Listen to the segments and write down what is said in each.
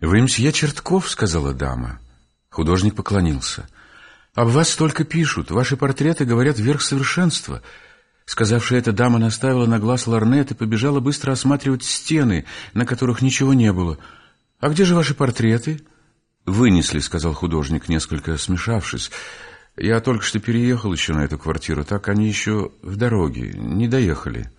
«Вы мсье Чертков», — сказала дама. Художник поклонился. «Об вас столько пишут. Ваши портреты говорят верх совершенства». Сказавшая это, дама наставила на глаз ларнет и побежала быстро осматривать стены, на которых ничего не было. «А где же ваши портреты?» «Вынесли», — сказал художник, несколько смешавшись. «Я только что переехал еще на эту квартиру, так они еще в дороге, не доехали».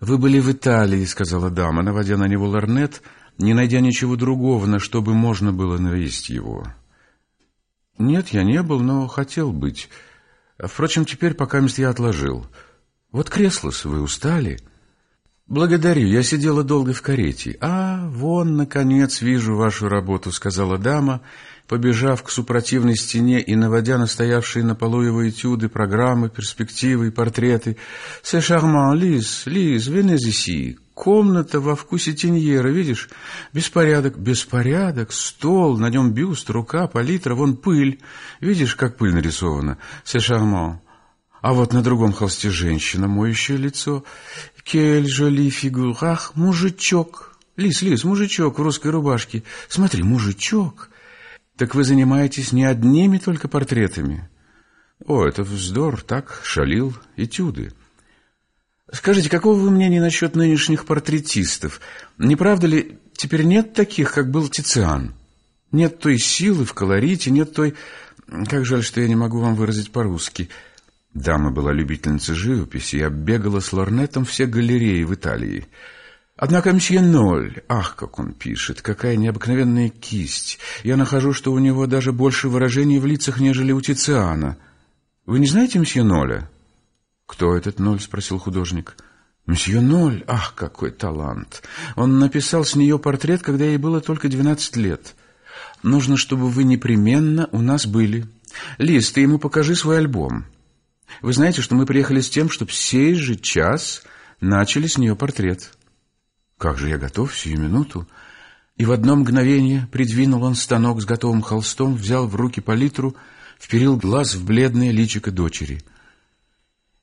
«Вы были в Италии», — сказала дама, наводя на него ларнет, не найдя ничего другого, на что бы можно было навести его. «Нет, я не был, но хотел быть. Впрочем, теперь пока мест я отложил». Вот кресло вы устали? Благодарю, я сидела долго в карете. А, вон, наконец, вижу вашу работу, сказала дама, побежав к супротивной стене и наводя на стоявшие на полу его этюды, программы, перспективы и портреты. «Се шарман, Лиз, Лиз, венезиси, комната во вкусе теньера, видишь? Беспорядок, беспорядок, стол, на нем бюст, рука, палитра, вон пыль. Видишь, как пыль нарисована? Се шарман». А вот на другом холсте женщина, моющая лицо. Кель жоли фигур. Ах, мужичок. Лис, Лис, мужичок в русской рубашке. Смотри, мужичок. Так вы занимаетесь не одними только портретами? О, это вздор, так, шалил, этюды. Скажите, какого вы мнения насчет нынешних портретистов? Не правда ли, теперь нет таких, как был Тициан? Нет той силы в колорите, нет той... Как жаль, что я не могу вам выразить по-русски – Дама была любительницей живописи и оббегала с лорнетом все галереи в Италии. Однако мсье Ноль, ах, как он пишет, какая необыкновенная кисть. Я нахожу, что у него даже больше выражений в лицах, нежели у Тициана. Вы не знаете мсье Ноля? Кто этот Ноль? спросил художник. Мсье Ноль, ах, какой талант. Он написал с нее портрет, когда ей было только двенадцать лет. Нужно, чтобы вы непременно у нас были. Лиз, ты ему покажи свой альбом. Вы знаете, что мы приехали с тем, чтобы сей же час начали с нее портрет. Как же я готов сию минуту? И в одно мгновение придвинул он станок с готовым холстом, взял в руки палитру, вперил глаз в бледное личико дочери.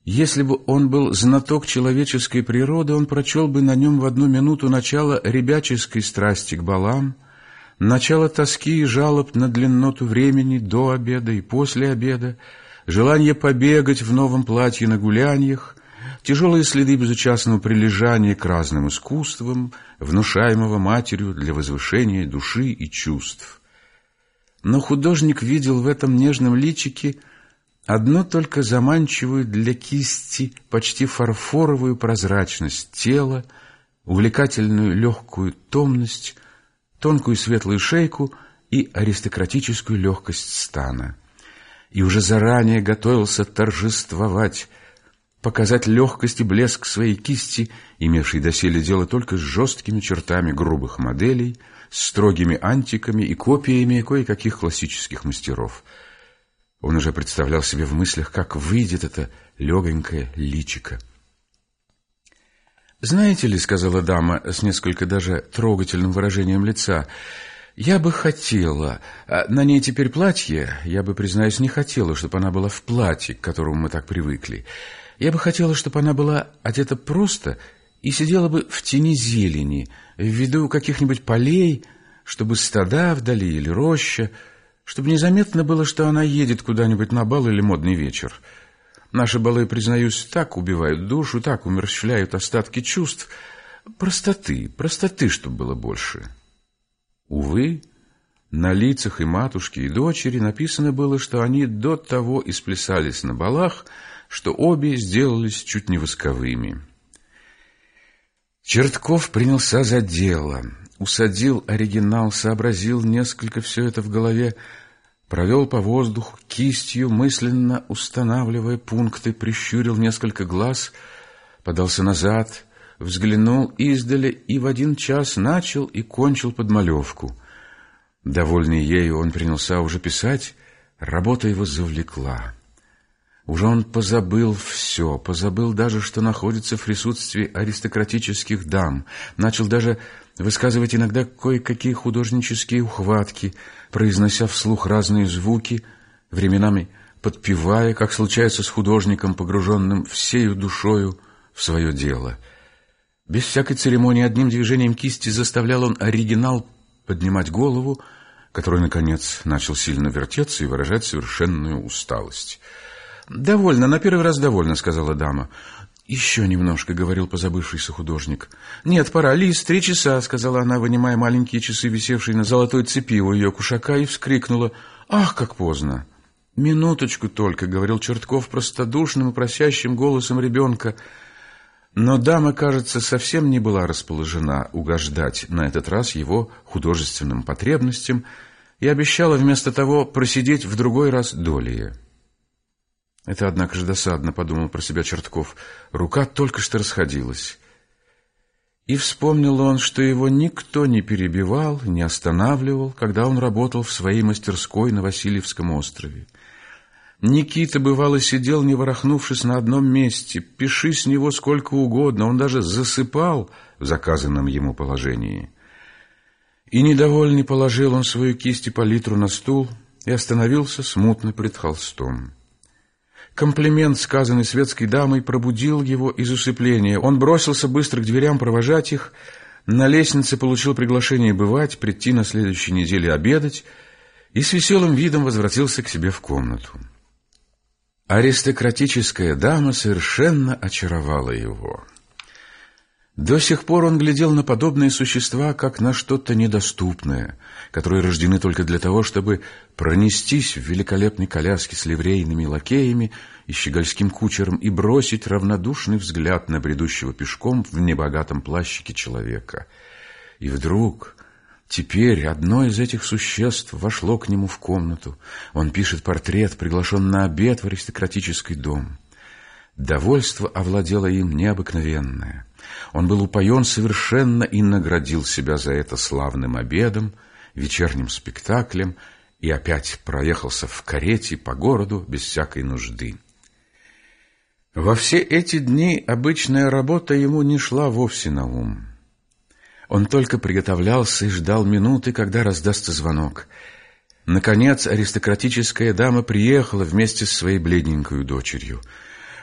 Если бы он был знаток человеческой природы, он прочел бы на нем в одну минуту начало ребяческой страсти к балам, начало тоски и жалоб на длинноту времени до обеда и после обеда, желание побегать в новом платье на гуляньях, тяжелые следы безучастного прилежания к разным искусствам, внушаемого матерью для возвышения души и чувств. Но художник видел в этом нежном личике одно только заманчивую для кисти почти фарфоровую прозрачность тела, увлекательную легкую томность, тонкую светлую шейку и аристократическую легкость стана и уже заранее готовился торжествовать, показать легкость и блеск своей кисти, имевшей доселе дело только с жесткими чертами грубых моделей, строгими антиками и копиями кое-каких классических мастеров. Он уже представлял себе в мыслях, как выйдет это легонькое личико. «Знаете ли, — сказала дама с несколько даже трогательным выражением лица, — я бы хотела... А, на ней теперь платье. Я бы, признаюсь, не хотела, чтобы она была в платье, к которому мы так привыкли. Я бы хотела, чтобы она была одета просто и сидела бы в тени зелени, в виду каких-нибудь полей, чтобы стада вдали или роща, чтобы незаметно было, что она едет куда-нибудь на бал или модный вечер. Наши балы, признаюсь, так убивают душу, так умерщвляют остатки чувств. Простоты, простоты, чтобы было больше». Увы, на лицах и матушки, и дочери написано было, что они до того исплясались на балах, что обе сделались чуть не восковыми. Чертков принялся за дело, усадил оригинал, сообразил несколько все это в голове, провел по воздуху кистью, мысленно устанавливая пункты, прищурил несколько глаз, подался назад — взглянул издали и в один час начал и кончил подмалевку. Довольный ею, он принялся уже писать, работа его завлекла. Уже он позабыл все, позабыл даже, что находится в присутствии аристократических дам, начал даже высказывать иногда кое-какие художнические ухватки, произнося вслух разные звуки, временами подпевая, как случается с художником, погруженным всею душою в свое дело — без всякой церемонии одним движением кисти заставлял он оригинал поднимать голову, который, наконец, начал сильно вертеться и выражать совершенную усталость. «Довольно, на первый раз довольно», — сказала дама. «Еще немножко», — говорил позабывшийся художник. «Нет, пора. Лиз, три часа», — сказала она, вынимая маленькие часы, висевшие на золотой цепи у ее кушака, и вскрикнула. «Ах, как поздно!» «Минуточку только», — говорил Чертков простодушным и просящим голосом ребенка. Но дама, кажется, совсем не была расположена угождать на этот раз его художественным потребностям и обещала вместо того просидеть в другой раз долее. Это, однако же, досадно, подумал про себя Чертков. Рука только что расходилась. И вспомнил он, что его никто не перебивал, не останавливал, когда он работал в своей мастерской на Васильевском острове. Никита, бывало, сидел, не ворохнувшись на одном месте. Пиши с него сколько угодно, он даже засыпал в заказанном ему положении. И недовольный положил он свою кисть и палитру на стул и остановился смутно пред холстом. Комплимент, сказанный светской дамой, пробудил его из усыпления. Он бросился быстро к дверям провожать их, на лестнице получил приглашение бывать, прийти на следующей неделе обедать и с веселым видом возвратился к себе в комнату. Аристократическая дама совершенно очаровала его. До сих пор он глядел на подобные существа, как на что-то недоступное, которые рождены только для того, чтобы пронестись в великолепной коляске с ливрейными лакеями и щегольским кучером и бросить равнодушный взгляд на бредущего пешком в небогатом плащике человека. И вдруг... Теперь одно из этих существ вошло к нему в комнату. Он пишет портрет, приглашен на обед в аристократический дом. Довольство овладело им необыкновенное. Он был упоен совершенно и наградил себя за это славным обедом, вечерним спектаклем и опять проехался в карете по городу без всякой нужды. Во все эти дни обычная работа ему не шла вовсе на ум. Он только приготовлялся и ждал минуты, когда раздастся звонок. Наконец аристократическая дама приехала вместе с своей бледненькой дочерью.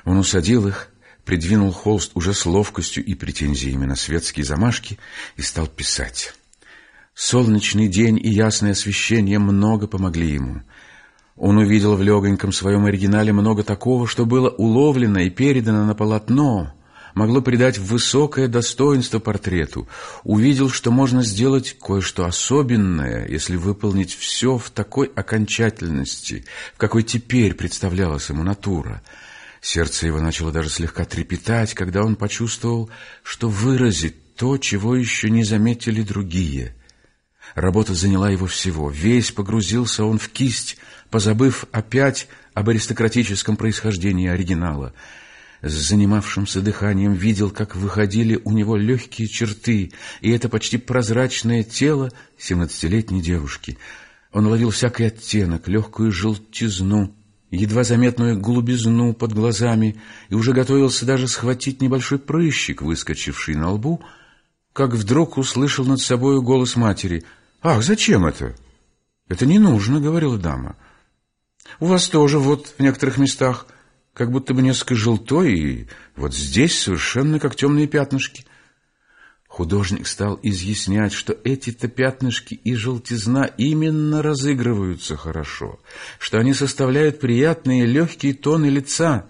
Он усадил их, придвинул холст уже с ловкостью и претензиями на светские замашки и стал писать. Солнечный день и ясное освещение много помогли ему. Он увидел в легоньком своем оригинале много такого, что было уловлено и передано на полотно, могло придать высокое достоинство портрету, увидел, что можно сделать кое-что особенное, если выполнить все в такой окончательности, в какой теперь представлялась ему натура — Сердце его начало даже слегка трепетать, когда он почувствовал, что выразит то, чего еще не заметили другие. Работа заняла его всего. Весь погрузился он в кисть, позабыв опять об аристократическом происхождении оригинала. С занимавшимся дыханием видел, как выходили у него легкие черты, и это почти прозрачное тело семнадцатилетней девушки. Он ловил всякий оттенок, легкую желтизну, едва заметную голубизну под глазами и уже готовился даже схватить небольшой прыщик, выскочивший на лбу, как вдруг услышал над собой голос матери. «Ах, зачем это?» «Это не нужно», — говорила дама. «У вас тоже вот в некоторых местах как будто бы несколько желтой, и вот здесь совершенно как темные пятнышки». Художник стал изъяснять, что эти-то пятнышки и желтизна именно разыгрываются хорошо, что они составляют приятные легкие тоны лица.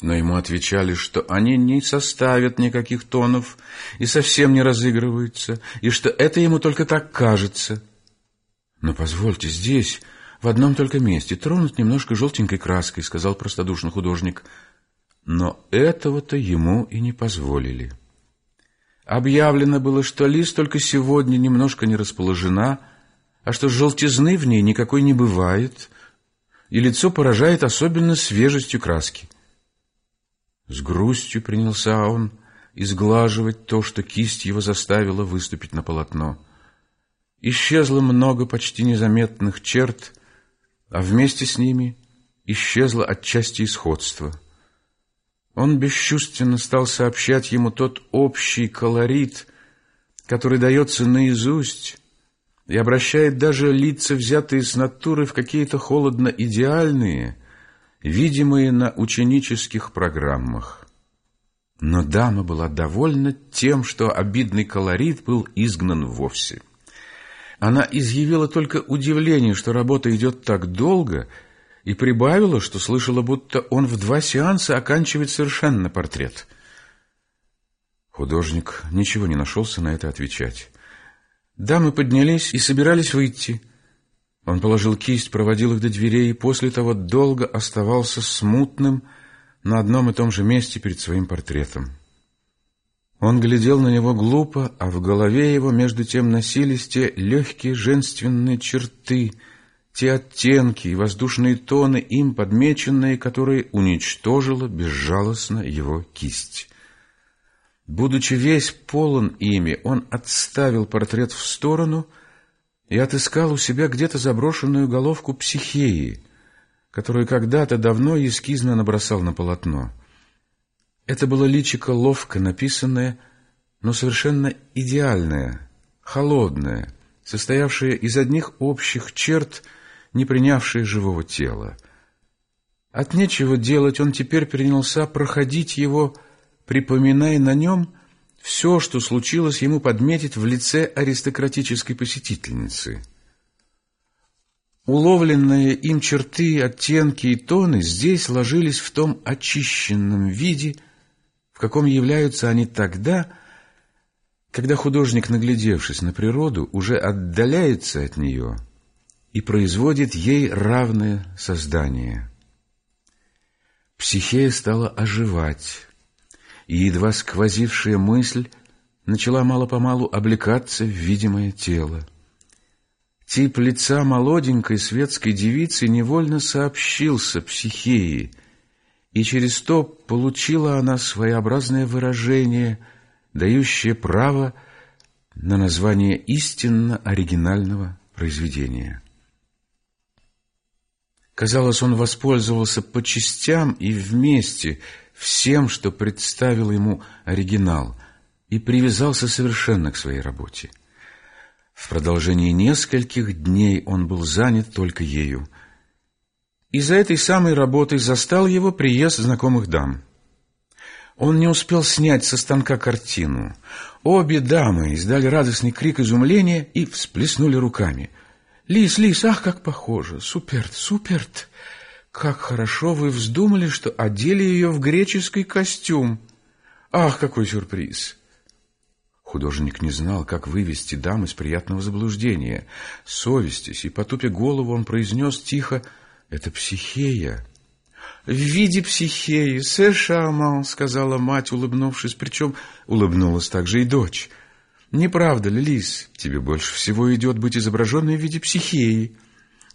Но ему отвечали, что они не составят никаких тонов и совсем не разыгрываются, и что это ему только так кажется. «Но позвольте, здесь, в одном только месте, тронут немножко желтенькой краской», — сказал простодушный художник. Но этого-то ему и не позволили. Объявлено было, что Лиз только сегодня немножко не расположена, а что желтизны в ней никакой не бывает, и лицо поражает особенно свежестью краски. С грустью принялся он изглаживать то, что кисть его заставила выступить на полотно. Исчезло много почти незаметных черт, а вместе с ними исчезло отчасти исходство — он бесчувственно стал сообщать ему тот общий колорит, который дается наизусть и обращает даже лица, взятые с натуры, в какие-то холодно-идеальные, видимые на ученических программах. Но дама была довольна тем, что обидный колорит был изгнан вовсе. Она изъявила только удивление, что работа идет так долго, и прибавила, что слышала, будто он в два сеанса оканчивает совершенно портрет. Художник ничего не нашелся на это отвечать. Дамы поднялись и собирались выйти. Он положил кисть, проводил их до дверей и после того долго оставался смутным на одном и том же месте перед своим портретом. Он глядел на него глупо, а в голове его между тем носились те легкие женственные черты, те оттенки и воздушные тоны, им подмеченные, которые уничтожила безжалостно его кисть. Будучи весь полон ими, он отставил портрет в сторону и отыскал у себя где-то заброшенную головку психеи, которую когда-то давно эскизно набросал на полотно. Это было личико ловко написанное, но совершенно идеальное, холодное, состоявшее из одних общих черт, не принявшее живого тела. От нечего делать он теперь принялся проходить его, припоминая на нем все, что случилось ему подметить в лице аристократической посетительницы. Уловленные им черты, оттенки и тоны здесь ложились в том очищенном виде, в каком являются они тогда, когда художник, наглядевшись на природу, уже отдаляется от нее и производит ей равное создание. Психея стала оживать, и едва сквозившая мысль начала мало-помалу облекаться в видимое тело. Тип лица молоденькой светской девицы невольно сообщился психеи — и через то получила она своеобразное выражение, дающее право на название истинно оригинального произведения. Казалось, он воспользовался по частям и вместе всем, что представил ему оригинал, и привязался совершенно к своей работе. В продолжении нескольких дней он был занят только ею – и за этой самой работой застал его приезд знакомых дам. Он не успел снять со станка картину. Обе дамы издали радостный крик изумления и всплеснули руками. «Лис, Лис, ах, как похоже! Суперт, суперт! Как хорошо вы вздумали, что одели ее в греческий костюм! Ах, какой сюрприз!» Художник не знал, как вывести дам из приятного заблуждения. Совестись и потупя голову он произнес тихо это психея. В виде психеи, сэшаман, сказала мать, улыбнувшись, причем улыбнулась также и дочь. Не правда ли, Лис, тебе больше всего идет быть изображенной в виде психеи?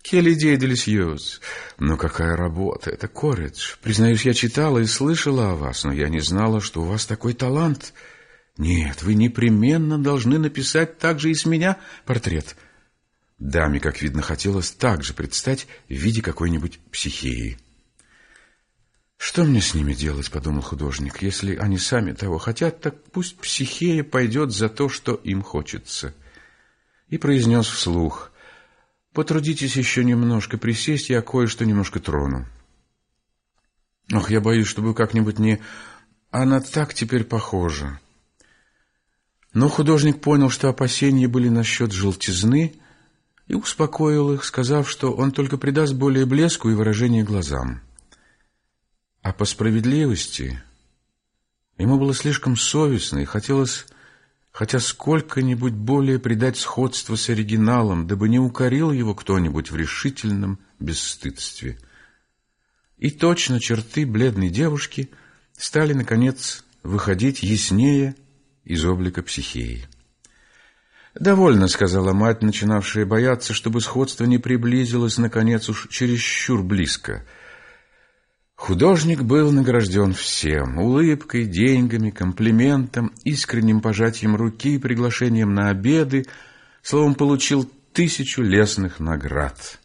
Келли делисьёз. Но какая работа, это Коридж. Признаюсь, я читала и слышала о вас, но я не знала, что у вас такой талант. Нет, вы непременно должны написать также и с меня портрет. Даме, как видно, хотелось также предстать в виде какой-нибудь психеи. «Что мне с ними делать?» — подумал художник. «Если они сами того хотят, так пусть психея пойдет за то, что им хочется». И произнес вслух. «Потрудитесь еще немножко присесть, я кое-что немножко трону». «Ох, я боюсь, чтобы как-нибудь не... Она так теперь похожа». Но художник понял, что опасения были насчет желтизны, и успокоил их, сказав, что он только придаст более блеску и выражение глазам. А по справедливости ему было слишком совестно и хотелось хотя сколько-нибудь более придать сходство с оригиналом, дабы не укорил его кто-нибудь в решительном бесстыдстве. И точно черты бледной девушки стали, наконец, выходить яснее из облика психеи. «Довольно», — сказала мать, начинавшая бояться, чтобы сходство не приблизилось, наконец, уж чересчур близко. Художник был награжден всем — улыбкой, деньгами, комплиментом, искренним пожатием руки, приглашением на обеды, словом, получил тысячу лесных наград.